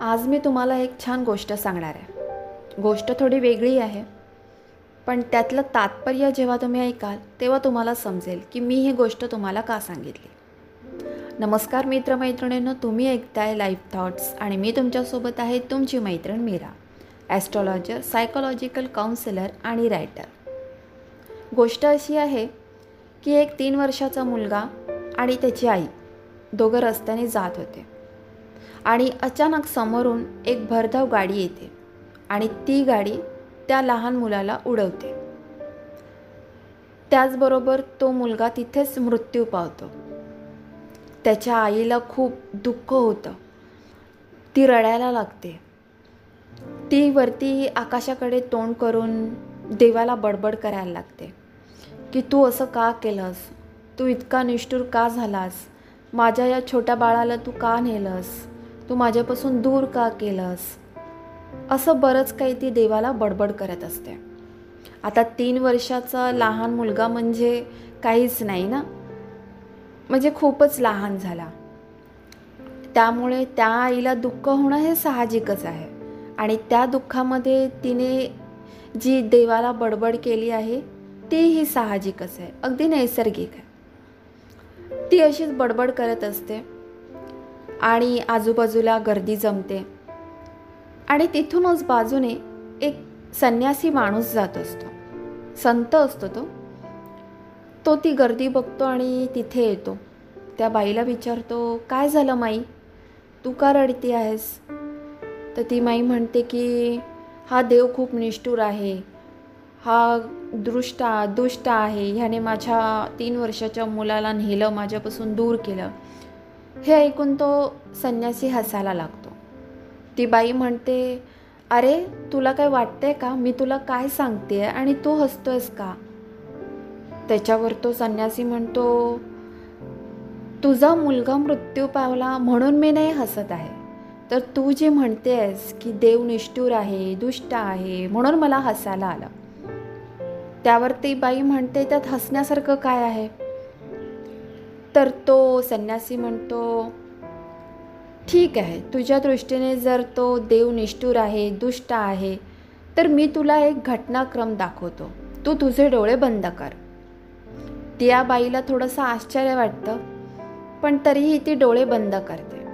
आज मी तुम्हाला एक छान गोष्ट सांगणार आहे. गोष्ट थोडी वेगळी आहे. पण त्यातलं तात्पर्य जेव्हा तुम्ही ऐकाल तेव्हा तुम्हाला समजेल की मी ही गोष्ट तुम्हाला का सांगितली? नमस्कार मित्रमैत्रिणींनो तुम्ही ऐकताय लाईफ थॉट्स आणि मी तुमच्यासोबत आहे तुमची मैत्रीण मीरा ॲस्ट्रॉलॉजर सायकोलॉजिकल काउन्सिलर आणि रायटर गोष्ट अशी आहे की एक तीन वर्षाचा मुलगा आणि त्याची आई दोघं रस्त्याने जात होते. आणि अचानक समोरून एक भरधाव गाडी येते आणि ती गाडी त्या लहान मुलाला उडवते. त्याचबरोबर तो मुलगा तिथेच मृत्यू पावतो. त्याच्या आईला खूप दुःख होतं. ती रडायला लागते. ती वरती आकाशाकडे तोंड करून देवाला बडबड करायला लागते. की तू असं का केलंस? तू इतका निष्ठूर का झालास? माझ्या या छोट्या बाळाला तू का नेलंस? तू माझ्यापासून दूर का केलंस? असं बरंच काही ती देवाला बडबड करत असते. आता तीन वर्षाचा लहान मुलगा म्हणजे काहीच नाही ना? म्हणजे खूपच लहान झाला. त्यामुळे त्या आईला दुःख होणं हे साहजिकच आहे. आणि त्या दुःखामध्ये तिने जी देवाला बडबड केली आहे तीही साहजिकच आहे. अगदी नैसर्गिक आहे. ती अशीच बडबड करत असते आणि आजूबाजूला गर्दी जमते आणि तिथूनच बाजूने एक संन्यासी माणूस जात असतो. संत असतो तो. तो ती गर्दी बघतो आणि तिथे येतो. त्या बाईला विचारतो काय झालं माई? तू का रडती आहेस? तर ती माई म्हणते की हा देव खूप निष्ठूर आहे. हा दृष्टा दुष्ट आहे. ह्याने माझ्या तीन वर्षाच्या मुलाला नेलं माझ्यापासून दूर केलं. हे ऐकून तो संन्यासी हसायला लागतो. ती बाई म्हणते अरे तुला काय वाटतंय का? मी तुला काय सांगते आणि तू हसतोयस का? त्याच्यावर तो संन्यासी म्हणतो तुझा मुलगा मृत्यू पावला म्हणून मी नाही हसत आहे. तर तू जे म्हणतेस की देव निष्ठूर आहे दुष्ट आहे म्हणून मला हसायला आलं. त्यावर ती बाई म्हणते त्यात हसण्यासारखं काय आहे? तर तो संन्यासी म्हणतो ठीक आहे तुझ्या दृष्टीने जर तो देव निष्ठूर आहे दुष्ट आहे तर मी तुला एक घटनाक्रम दाखवतो. तू तुझे डोळे बंद कर. त्या बाईला थोडंसं आश्चर्य वाटतं पण तरीही ती डोळे बंद करते.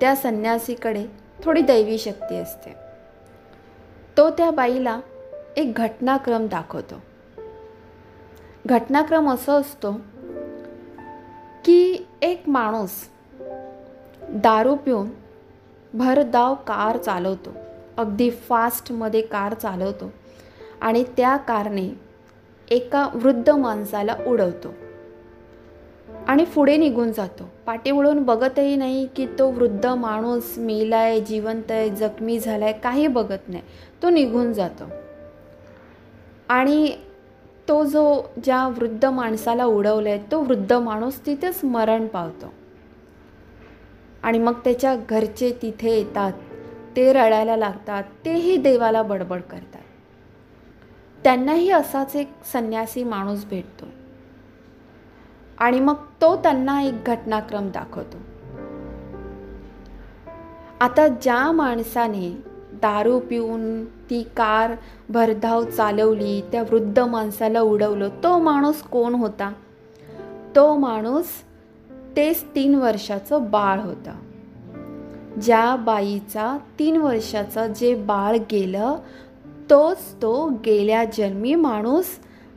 त्या संन्यासीकडे थोडी दैवी शक्ती असते. तो त्या बाईला एक घटनाक्रम दाखवतो. घटनाक्रम असं असतो की एक माणूस दारू पिऊन भरधाव कार चालवतो. अगदी फास्टमध्ये कार चालवतो आणि त्या कारने एका वृद्ध माणसाला उडवतो आणि पुढे निघून जातो. पाठी वळून बघतही नाही की तो वृद्ध माणूस मेलाय जिवंत आहे जखमी झालाय काही बघत नाही. तो निघून जातो. आणि तो जो ज्या वृद्ध माणसाला उडवलं आहे तो वृद्ध माणूस तिथेच मरण पावतो. आणि मग त्याच्या घरचे तिथे येतात ते रडायला लागतात तेही देवाला बडबड करतात. त्यांनाही असाच एक संन्यासी माणूस भेटतो. आणि मग तो त्यांना एक घटनाक्रम दाखवतो. आता ज्या माणसाने दारू पिऊन ती कार भरधाव चालवली त्या वृद्ध माणसाला उडवलं. तो माणूस कोण होता? तो माणूस तेच तीन वर्षाचं बाळ होता. ज्या बाईचा तीन वर्षाचं जे बाळ गेलं तोच तो गेल्या जन्मी माणूस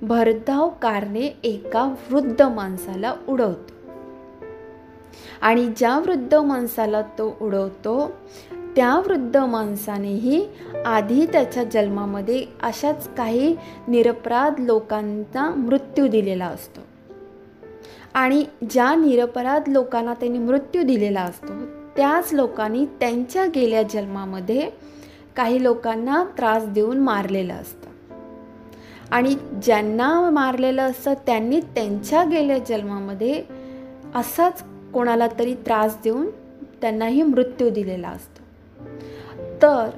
भरधाव कारने एका वृद्ध माणसाला उडवतो. आणि ज्या वृद्ध माणसाला तो उडवतो त्या वृद्ध माणसानेही आधी त्याच्या जन्मामध्ये अशाच काही निरपराध लोकांचा मृत्यू दिलेला असतो. आणि ज्या निरपराध लोकांना त्यांनी मृत्यू दिलेला असतो त्याच लोकांनी त्यांच्या गेल्या जन्मामध्ये काही लोकांना त्रास देऊन मारलेलं असतं. आणि ज्यांना मारलेलं असतं त्यांनी त्यांच्या गेल्या जन्मामध्ये असाच कोणाला तरी त्रास देऊन त्यांनाही मृत्यू दिलेला असतो. तर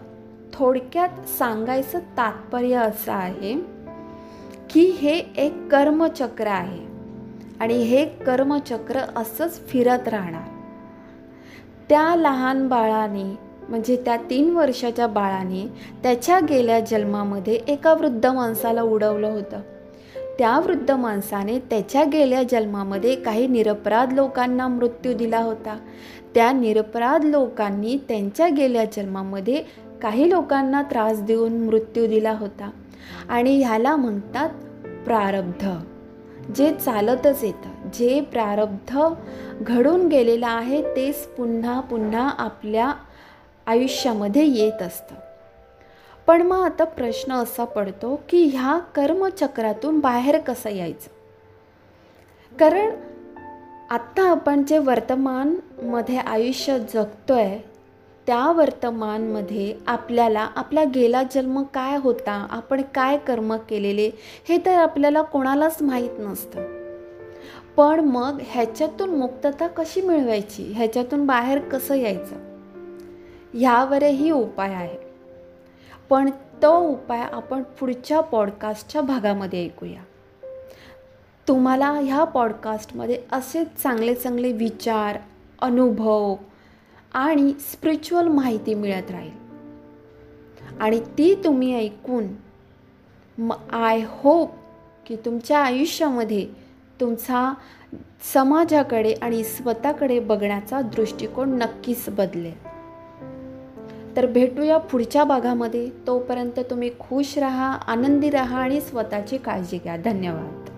थोडक्यात सांगायचं तात्पर्य असं आहे की हे एक कर्मचक्र आहे आणि हे कर्मचक्र असंच फिरत राहणार. त्या लहान बाळाने म्हणजे त्या तीन वर्षाच्या बाळाने त्याच्या गेल्या जन्मामध्ये एका वृद्ध माणसाला उडवलं होतं. त्या वृद्ध माणसाने त्याच्या गेल्या जन्मामध्ये काही निरपराध लोकांना मृत्यू दिला होता. त्या निरपराध लोकांनी त्यांच्या गेल्या जन्मामध्ये काही लोकांना त्रास देऊन मृत्यू दिला होता. आणि ह्याला म्हणतात प्रारब्ध. जे चालतच येतं जे प्रारब्ध घडून गेलेलं आहे तेच पुन्हा पुन्हा आपल्या आयुष्यामध्ये येत असतं. पण मग आता प्रश्न असा पडतो की ह्या कर्मचक्रातून बाहेर कसं यायचं? कारण आत्ता आपण जे वर्तमानमध्ये आयुष्य जगतोय त्या वर्तमानमध्ये आपल्याला आपला गेला जन्म काय होता आपण काय कर्म केलेले हे तर आपल्याला कोणालाच माहीत नसतं. पण मग ह्याच्यातून मुक्तता कशी मिळवायची? ह्याच्यातून बाहेर कसं यायचं? ह्यावरही उपाय आहे. पण तो उपाय आपण पुढच्या पॉडकास्टच्या भागामध्ये ऐकूया. तुम्हाला ह्या पॉडकास्टमध्ये असे चांगले चांगले विचार अनुभव आणि स्पिरिच्युअल माहिती मिळत राहील. आणि ती तुम्ही ऐकून म आय होप की तुमच्या आयुष्यामध्ये तुमचा समाजाकडे आणि स्वतःकडे बघण्याचा दृष्टिकोन नक्कीच बदलेल. तर भेटूया पुढच्या भागामध्ये. तोपर्यंत तुम्ही खुश राहा आनंदी राहा आणि स्वतःची काळजी घ्या. धन्यवाद.